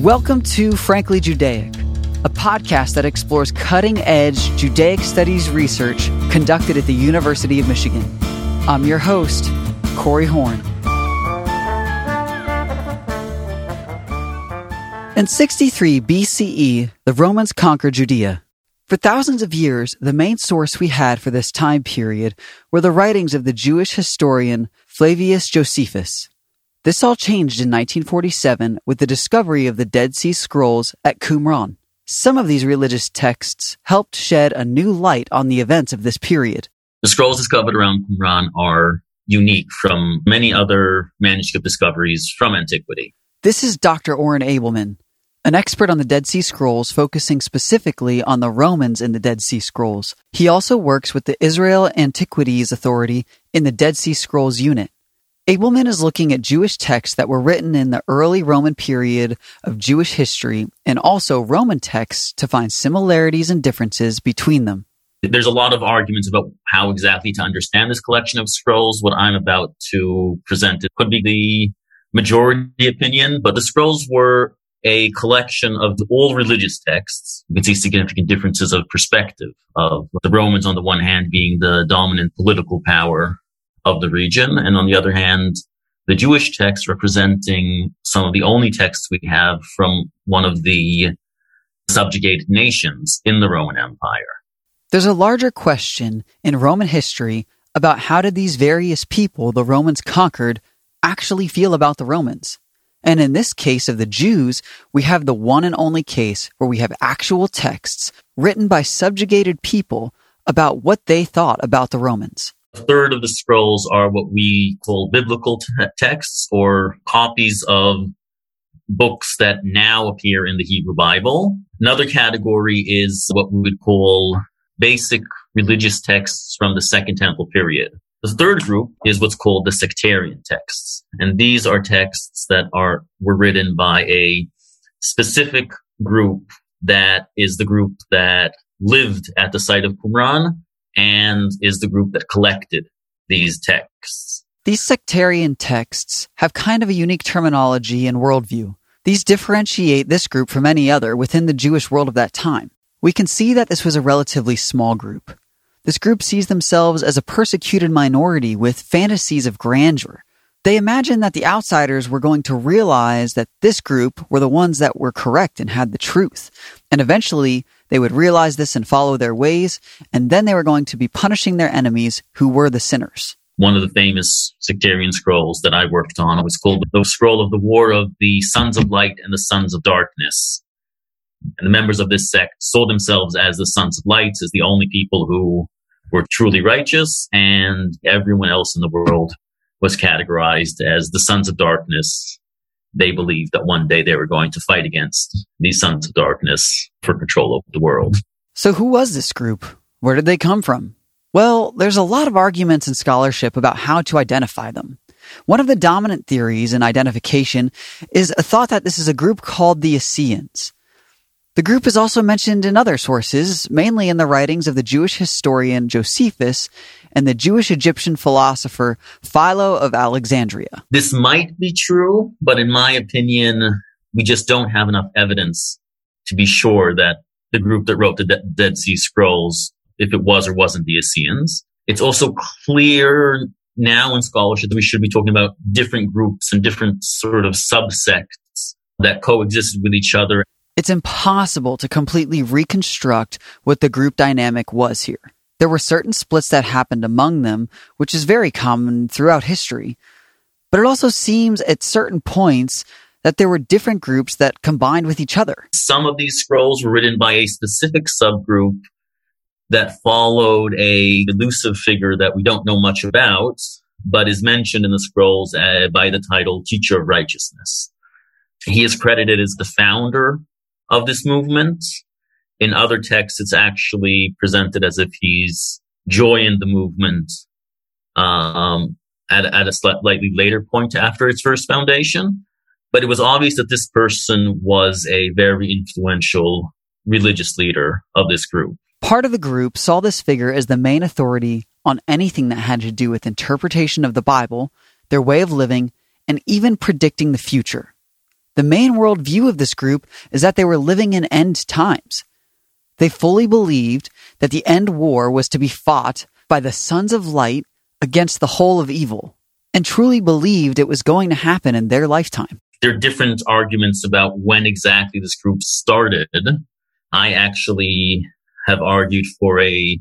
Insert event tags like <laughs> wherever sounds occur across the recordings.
Welcome to Frankly Judaic, a podcast that explores cutting edge Judaic studies research conducted at the University of Michigan. I'm your host, Corey Horn. In 63 BCE, the Romans conquered Judea. For thousands of years, the main source we had for this time period were the writings of the Jewish historian Flavius Josephus. This all changed in 1947 with the discovery of the Dead Sea Scrolls at Qumran. Some of these religious texts helped shed a new light on the events of this period. The scrolls discovered around Qumran are unique from many other manuscript discoveries from antiquity. This is Dr. Oren Ableman, an expert on the Dead Sea Scrolls focusing specifically on the Romans in the Dead Sea Scrolls. He also works with the Israel Antiquities Authority in the Dead Sea Scrolls unit. Ableman is looking at Jewish texts that were written in the early Roman period of Jewish history and also Roman texts to find similarities and differences between them. There's a lot of arguments about how exactly to understand this collection of scrolls. What I'm about to present it could be the majority opinion, but the scrolls were a collection of all religious texts. You can see significant differences of perspective of the Romans on the one hand being the dominant political power of the region. And on the other hand, the Jewish text representing some of the only texts we have from one of the subjugated nations in the Roman Empire. There's a larger question in Roman history about how did these various people the Romans conquered actually feel about the Romans? And in this case of the Jews, we have the one and only case where we have actual texts written by subjugated people about what they thought about the Romans. A third of the scrolls are what we call biblical texts or copies of books that now appear in the Hebrew Bible. Another category is what we would call basic religious texts from the Second Temple period. The third group is what's called the sectarian texts. And these are texts that are, were written by a specific group that is the group that lived at the site of Qumran and is the group that collected these texts. These sectarian texts have kind of a unique terminology and worldview. These differentiate this group from any other within the Jewish world of that time. We can see that this was a relatively small group. This group sees themselves as a persecuted minority with fantasies of grandeur. They imagined that the outsiders were going to realize that this group were the ones that were correct and had the truth. And eventually, they would realize this and follow their ways, and then they were going to be punishing their enemies who were the sinners. One of the famous sectarian scrolls that I worked on was called the Scroll of the War of the Sons of Light and the Sons of Darkness. And the members of this sect saw themselves as the Sons of Light, as the only people who were truly righteous, and everyone else in the world was categorized as the Sons of Darkness they believed that one day they were going to fight against these sons of darkness for control over the world. So, who was this group? Where did they come from? Well, there's a lot of arguments in scholarship about how to identify them. One of the dominant theories in identification is a thought that this is a group called the Essenes. The group is also mentioned in other sources, mainly in the writings of the Jewish historian Josephus and the Jewish Egyptian philosopher Philo of Alexandria. This might be true, but in my opinion, we just don't have enough evidence to be sure that the group that wrote the De- Dead Sea Scrolls, if it was or wasn't the Essenes. It's also clear now in scholarship that we should be talking about different groups and different sort of subsects that coexisted with each other. It's impossible to completely reconstruct what the group dynamic was here. There were certain splits that happened among them, which is very common throughout history. But it also seems at certain points that there were different groups that combined with each other. Some of these scrolls were written by a specific subgroup that followed a elusive figure that we don't know much about, but is mentioned in the scrolls uh, by the title Teacher of Righteousness. He is credited as the founder of this movement in other texts, it's actually presented as if he's joined the movement um, at, at a slightly later point after its first foundation. But it was obvious that this person was a very influential religious leader of this group. Part of the group saw this figure as the main authority on anything that had to do with interpretation of the Bible, their way of living, and even predicting the future. The main worldview of this group is that they were living in end times. They fully believed that the end war was to be fought by the sons of light against the whole of evil, and truly believed it was going to happen in their lifetime. There are different arguments about when exactly this group started. I actually have argued for a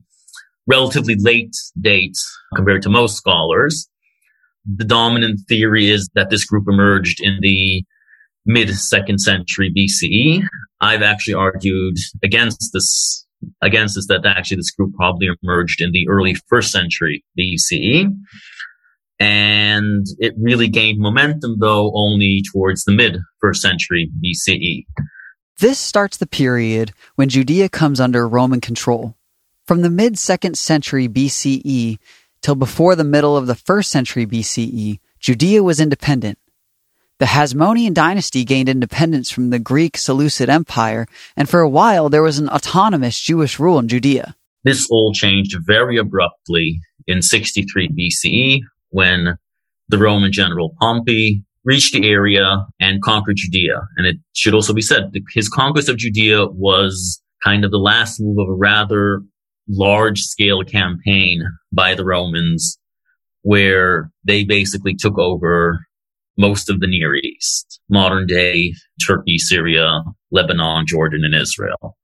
relatively late date compared to most scholars. The dominant theory is that this group emerged in the mid second century BCE. I've actually argued against this, against this, that actually this group probably emerged in the early first century BCE. And it really gained momentum though only towards the mid first century BCE. This starts the period when Judea comes under Roman control. From the mid second century BCE till before the middle of the first century BCE, Judea was independent. The Hasmonean dynasty gained independence from the Greek Seleucid Empire, and for a while there was an autonomous Jewish rule in Judea. This all changed very abruptly in 63 BCE when the Roman general Pompey reached the area and conquered Judea. And it should also be said his conquest of Judea was kind of the last move of a rather large scale campaign by the Romans where they basically took over most of the Near East, modern day Turkey, Syria, Lebanon, Jordan, and Israel.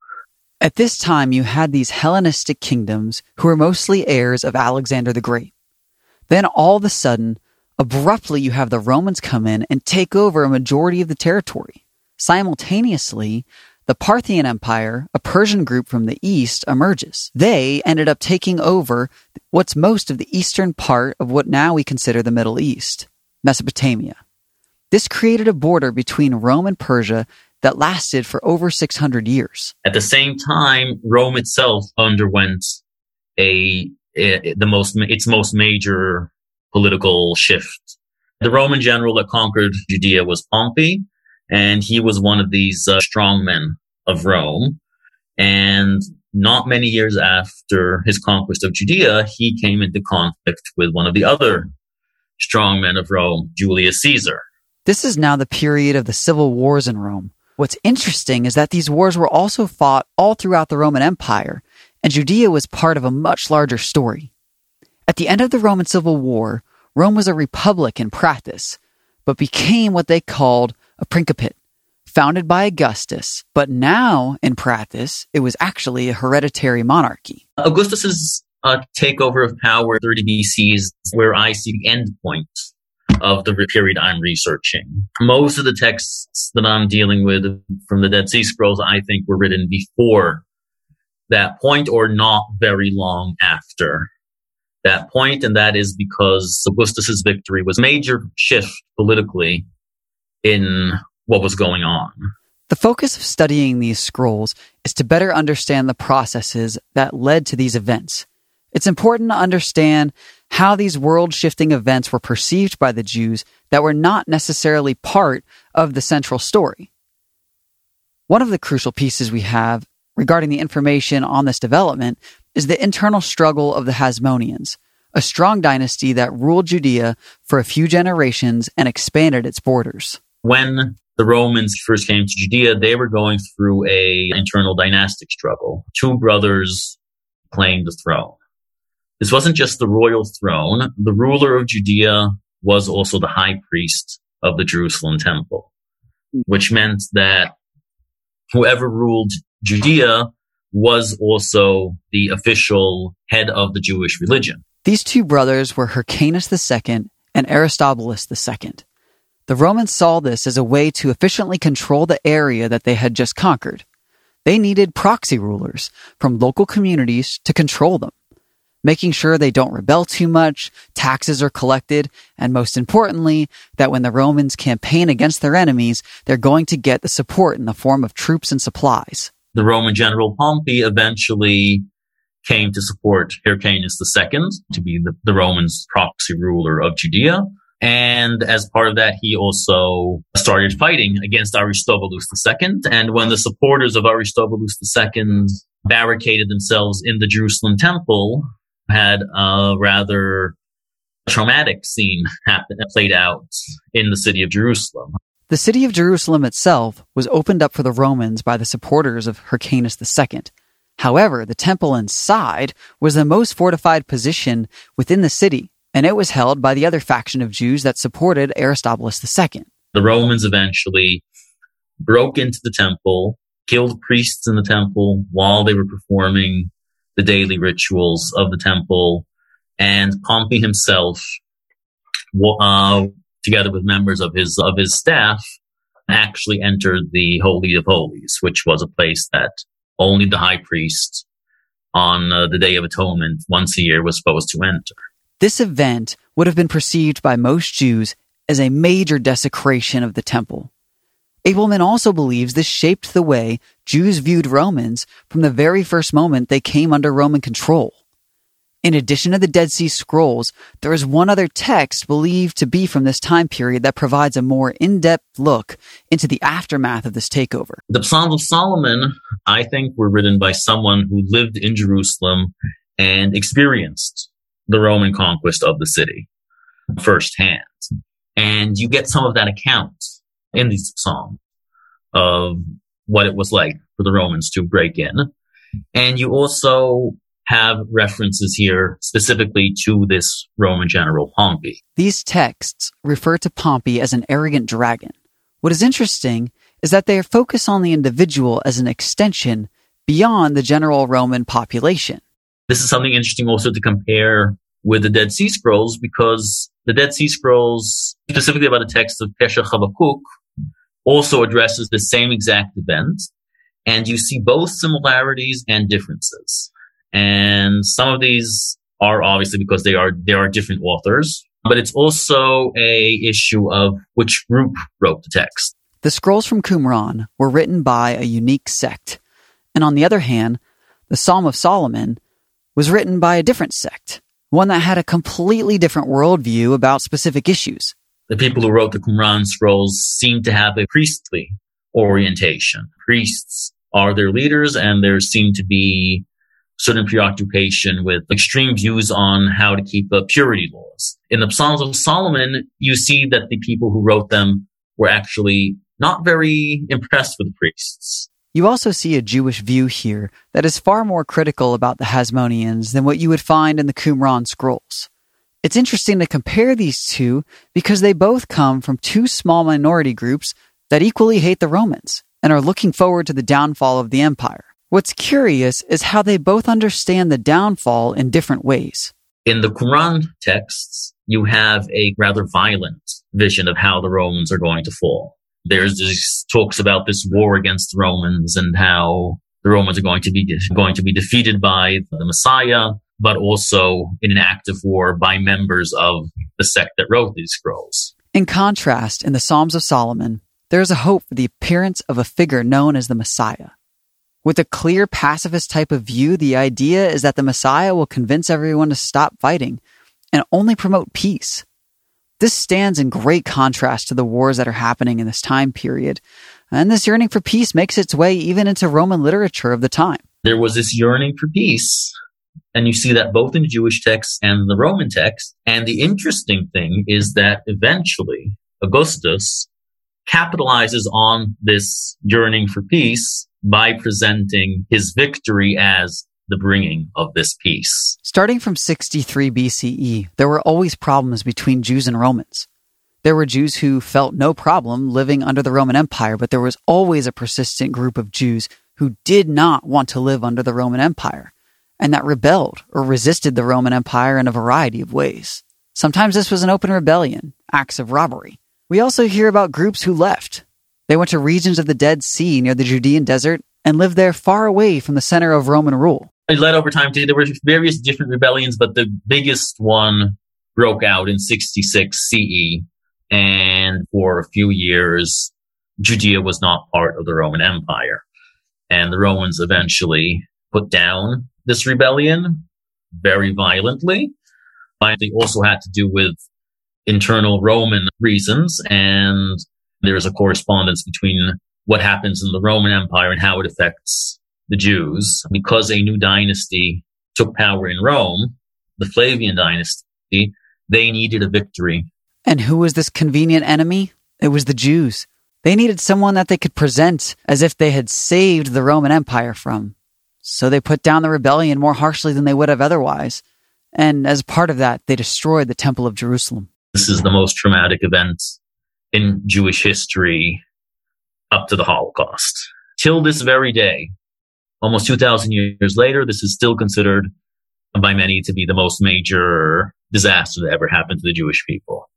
At this time, you had these Hellenistic kingdoms who were mostly heirs of Alexander the Great. Then all of a sudden, Abruptly, you have the Romans come in and take over a majority of the territory. Simultaneously, the Parthian Empire, a Persian group from the east, emerges. They ended up taking over what's most of the eastern part of what now we consider the Middle East, Mesopotamia. This created a border between Rome and Persia that lasted for over 600 years. At the same time, Rome itself underwent a, a the most its most major political shift. The Roman general that conquered Judea was Pompey, and he was one of these uh, strongmen of Rome. And not many years after his conquest of Judea, he came into conflict with one of the other strongmen of Rome, Julius Caesar. This is now the period of the civil wars in Rome. What's interesting is that these wars were also fought all throughout the Roman Empire, and Judea was part of a much larger story. At the end of the Roman Civil War, Rome was a republic in practice, but became what they called a principate, founded by Augustus. But now, in practice, it was actually a hereditary monarchy. Augustus's uh, takeover of power 30 BC is where I see the end point of the period I'm researching. Most of the texts that I'm dealing with from the Dead Sea Scrolls, I think, were written before that point or not very long after that point, and that is because Augustus's victory was a major shift politically in what was going on. The focus of studying these scrolls is to better understand the processes that led to these events. It's important to understand how these world shifting events were perceived by the Jews that were not necessarily part of the central story. One of the crucial pieces we have regarding the information on this development is the internal struggle of the Hasmoneans, a strong dynasty that ruled Judea for a few generations and expanded its borders. When the Romans first came to Judea, they were going through a internal dynastic struggle. Two brothers claimed the throne. This wasn't just the royal throne. The ruler of Judea was also the high priest of the Jerusalem temple, which meant that whoever ruled Judea was also the official head of the Jewish religion. These two brothers were Hyrcanus II and Aristobulus II. The Romans saw this as a way to efficiently control the area that they had just conquered. They needed proxy rulers from local communities to control them, making sure they don't rebel too much, taxes are collected, and most importantly, that when the Romans campaign against their enemies, they're going to get the support in the form of troops and supplies the Roman general Pompey eventually came to support Hyrcanus II to be the, the Romans proxy ruler of Judea. And as part of that, he also started fighting against Aristobulus II. And when the supporters of Aristobulus II barricaded themselves in the Jerusalem temple, had a rather traumatic scene happen, played out in the city of Jerusalem. The city of Jerusalem itself was opened up for the Romans by the supporters of Hyrcanus II. However, the temple inside was the most fortified position within the city, and it was held by the other faction of Jews that supported Aristobulus II. The Romans eventually broke into the temple, killed priests in the temple while they were performing the daily rituals of the temple, and Pompey himself, uh, together with members of his of his staff, actually entered the Holy of Holies, which was a place that only the high priest on uh, the Day of Atonement once a year was supposed to enter. This event would have been perceived by most Jews as a major desecration of the temple. Ableman also believes this shaped the way Jews viewed Romans from the very first moment they came under Roman control. In addition to the Dead Sea Scrolls, there is one other text believed to be from this time period that provides a more in-depth look into the aftermath of this takeover. The Psalms of Solomon, I think, were written by someone who lived in Jerusalem and experienced the Roman conquest of the city firsthand. And you get some of that account in these psalms of what it was like for the Romans to break in. And you also have references here specifically to this Roman general Pompey. These texts refer to Pompey as an arrogant dragon. What is interesting is that they focus on the individual as an extension beyond the general Roman population. This is something interesting also to compare with the Dead Sea Scrolls because the Dead Sea Scrolls, specifically about the text of Pesher Habakkuk, also addresses the same exact event. And you see both similarities and differences. And some of these are obviously because they are, there are different authors, but it's also a issue of which group wrote the text. The scrolls from Qumran were written by a unique sect. And on the other hand, the Psalm of Solomon was written by a different sect, one that had a completely different worldview about specific issues. The people who wrote the Qumran scrolls seem to have a priestly orientation. Priests are their leaders and there seem to be certain preoccupation with extreme views on how to keep the purity laws. In the Psalms of Solomon, you see that the people who wrote them were actually not very impressed with the priests. You also see a Jewish view here that is far more critical about the Hasmoneans than what you would find in the Qumran scrolls. It's interesting to compare these two because they both come from two small minority groups that equally hate the Romans and are looking forward to the downfall of the empire. What's curious is how they both understand the downfall in different ways. In the Qumran texts, you have a rather violent vision of how the Romans are going to fall. There's this talks about this war against the Romans and how the Romans are going to be going to be defeated by the Messiah, but also in an act of war by members of the sect that wrote these scrolls. In contrast, in the Psalms of Solomon, there is a hope for the appearance of a figure known as the Messiah. With a clear pacifist type of view, the idea is that the Messiah will convince everyone to stop fighting and only promote peace. This stands in great contrast to the wars that are happening in this time period, and this yearning for peace makes its way even into Roman literature of the time. There was this yearning for peace, and you see that both in the Jewish text and the Roman text. And the interesting thing is that eventually Augustus capitalizes on this yearning for peace by presenting his victory as the bringing of this peace. Starting from 63 BCE, there were always problems between Jews and Romans. There were Jews who felt no problem living under the Roman Empire, but there was always a persistent group of Jews who did not want to live under the Roman Empire and that rebelled or resisted the Roman Empire in a variety of ways. Sometimes this was an open rebellion, acts of robbery. We also hear about groups who left, they went to regions of the Dead Sea near the Judean desert and lived there far away from the center of Roman rule. It led over time to, there were various different rebellions, but the biggest one broke out in 66 CE. And for a few years, Judea was not part of the Roman Empire. And the Romans eventually put down this rebellion very violently. They also had to do with internal Roman reasons and there is a correspondence between what happens in the Roman Empire and how it affects the Jews. Because a new dynasty took power in Rome, the Flavian dynasty, they needed a victory. And who was this convenient enemy? It was the Jews. They needed someone that they could present as if they had saved the Roman Empire from. So they put down the rebellion more harshly than they would have otherwise. And as part of that, they destroyed the Temple of Jerusalem. This is the most traumatic event in Jewish history up to the Holocaust. Till this very day, almost 2,000 years later, this is still considered by many to be the most major disaster that ever happened to the Jewish people.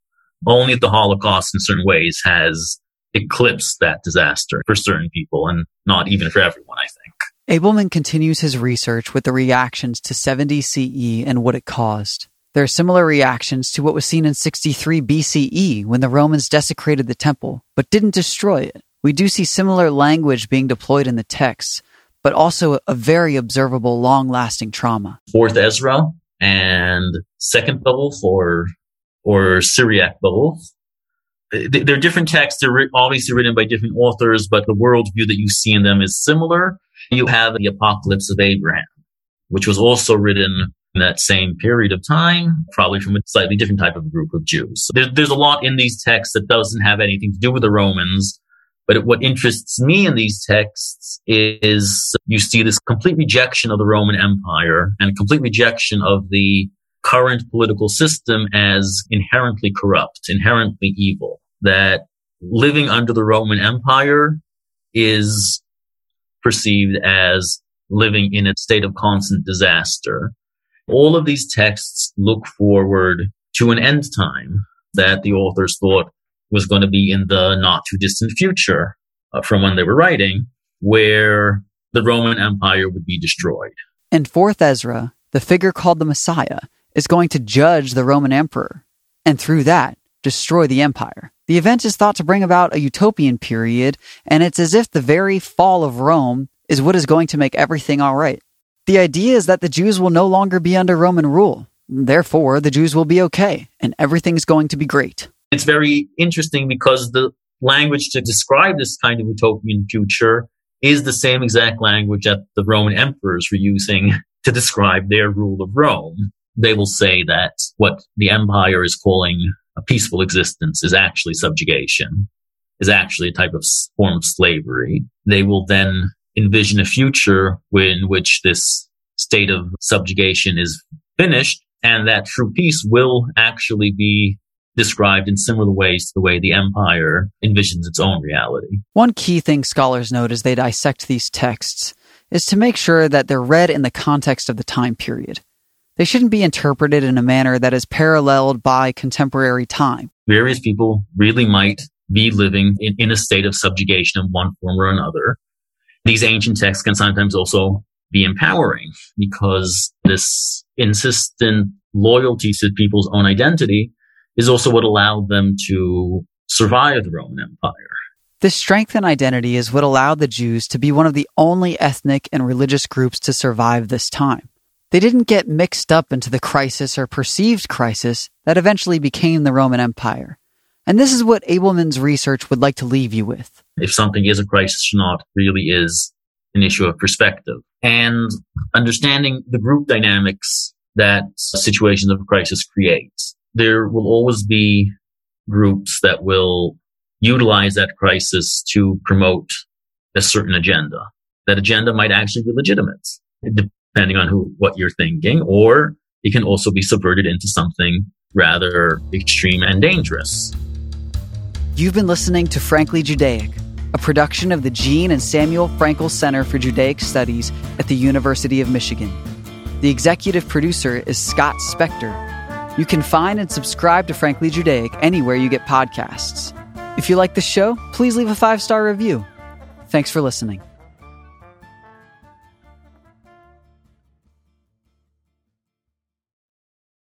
Only the Holocaust in certain ways has eclipsed that disaster for certain people and not even for everyone, I think. Ableman continues his research with the reactions to 70 CE and what it caused. There are similar reactions to what was seen in 63 BCE when the Romans desecrated the temple, but didn't destroy it. We do see similar language being deployed in the texts, but also a very observable, long lasting trauma. Fourth Ezra and Second Baruch or, or Syriac Baruch. They're different texts. They're obviously written by different authors, but the worldview that you see in them is similar. You have the Apocalypse of Abraham, which was also written in that same period of time, probably from a slightly different type of group of Jews. So there's, there's a lot in these texts that doesn't have anything to do with the Romans, but what interests me in these texts is you see this complete rejection of the Roman Empire and complete rejection of the current political system as inherently corrupt, inherently evil, that living under the Roman Empire is perceived as living in a state of constant disaster. All of these texts look forward to an end time that the authors thought was going to be in the not too distant future uh, from when they were writing, where the Roman Empire would be destroyed. In 4th Ezra, the figure called the Messiah is going to judge the Roman emperor, and through that, destroy the empire. The event is thought to bring about a utopian period, and it's as if the very fall of Rome is what is going to make everything all right. The idea is that the Jews will no longer be under Roman rule. Therefore, the Jews will be okay, and everything's going to be great. It's very interesting because the language to describe this kind of utopian future is the same exact language that the Roman emperors were using <laughs> to describe their rule of Rome. They will say that what the empire is calling a peaceful existence is actually subjugation, is actually a type of form of slavery. They will then envision a future in which this state of subjugation is finished and that true peace will actually be described in similar ways to the way the empire envisions its own reality. One key thing scholars note as they dissect these texts is to make sure that they're read in the context of the time period. They shouldn't be interpreted in a manner that is paralleled by contemporary time. Various people really might be living in, in a state of subjugation in one form or another. These ancient texts can sometimes also be empowering because this insistent loyalty to people's own identity is also what allowed them to survive the Roman Empire. This strength and identity is what allowed the Jews to be one of the only ethnic and religious groups to survive this time. They didn't get mixed up into the crisis or perceived crisis that eventually became the Roman Empire. And this is what Ableman's research would like to leave you with. If something is a crisis or not really is an issue of perspective. And understanding the group dynamics that situations of crisis creates there will always be groups that will utilize that crisis to promote a certain agenda. That agenda might actually be legitimate, depending on who, what you're thinking, or it can also be subverted into something rather extreme and dangerous. You've been listening to Frankly Judaic, a production of the Jean and Samuel Frankel Center for Judaic Studies at the University of Michigan. The executive producer is Scott Spector you can find and subscribe to Frankly Judaic anywhere you get podcasts. If you like the show, please leave a five star review. Thanks for listening.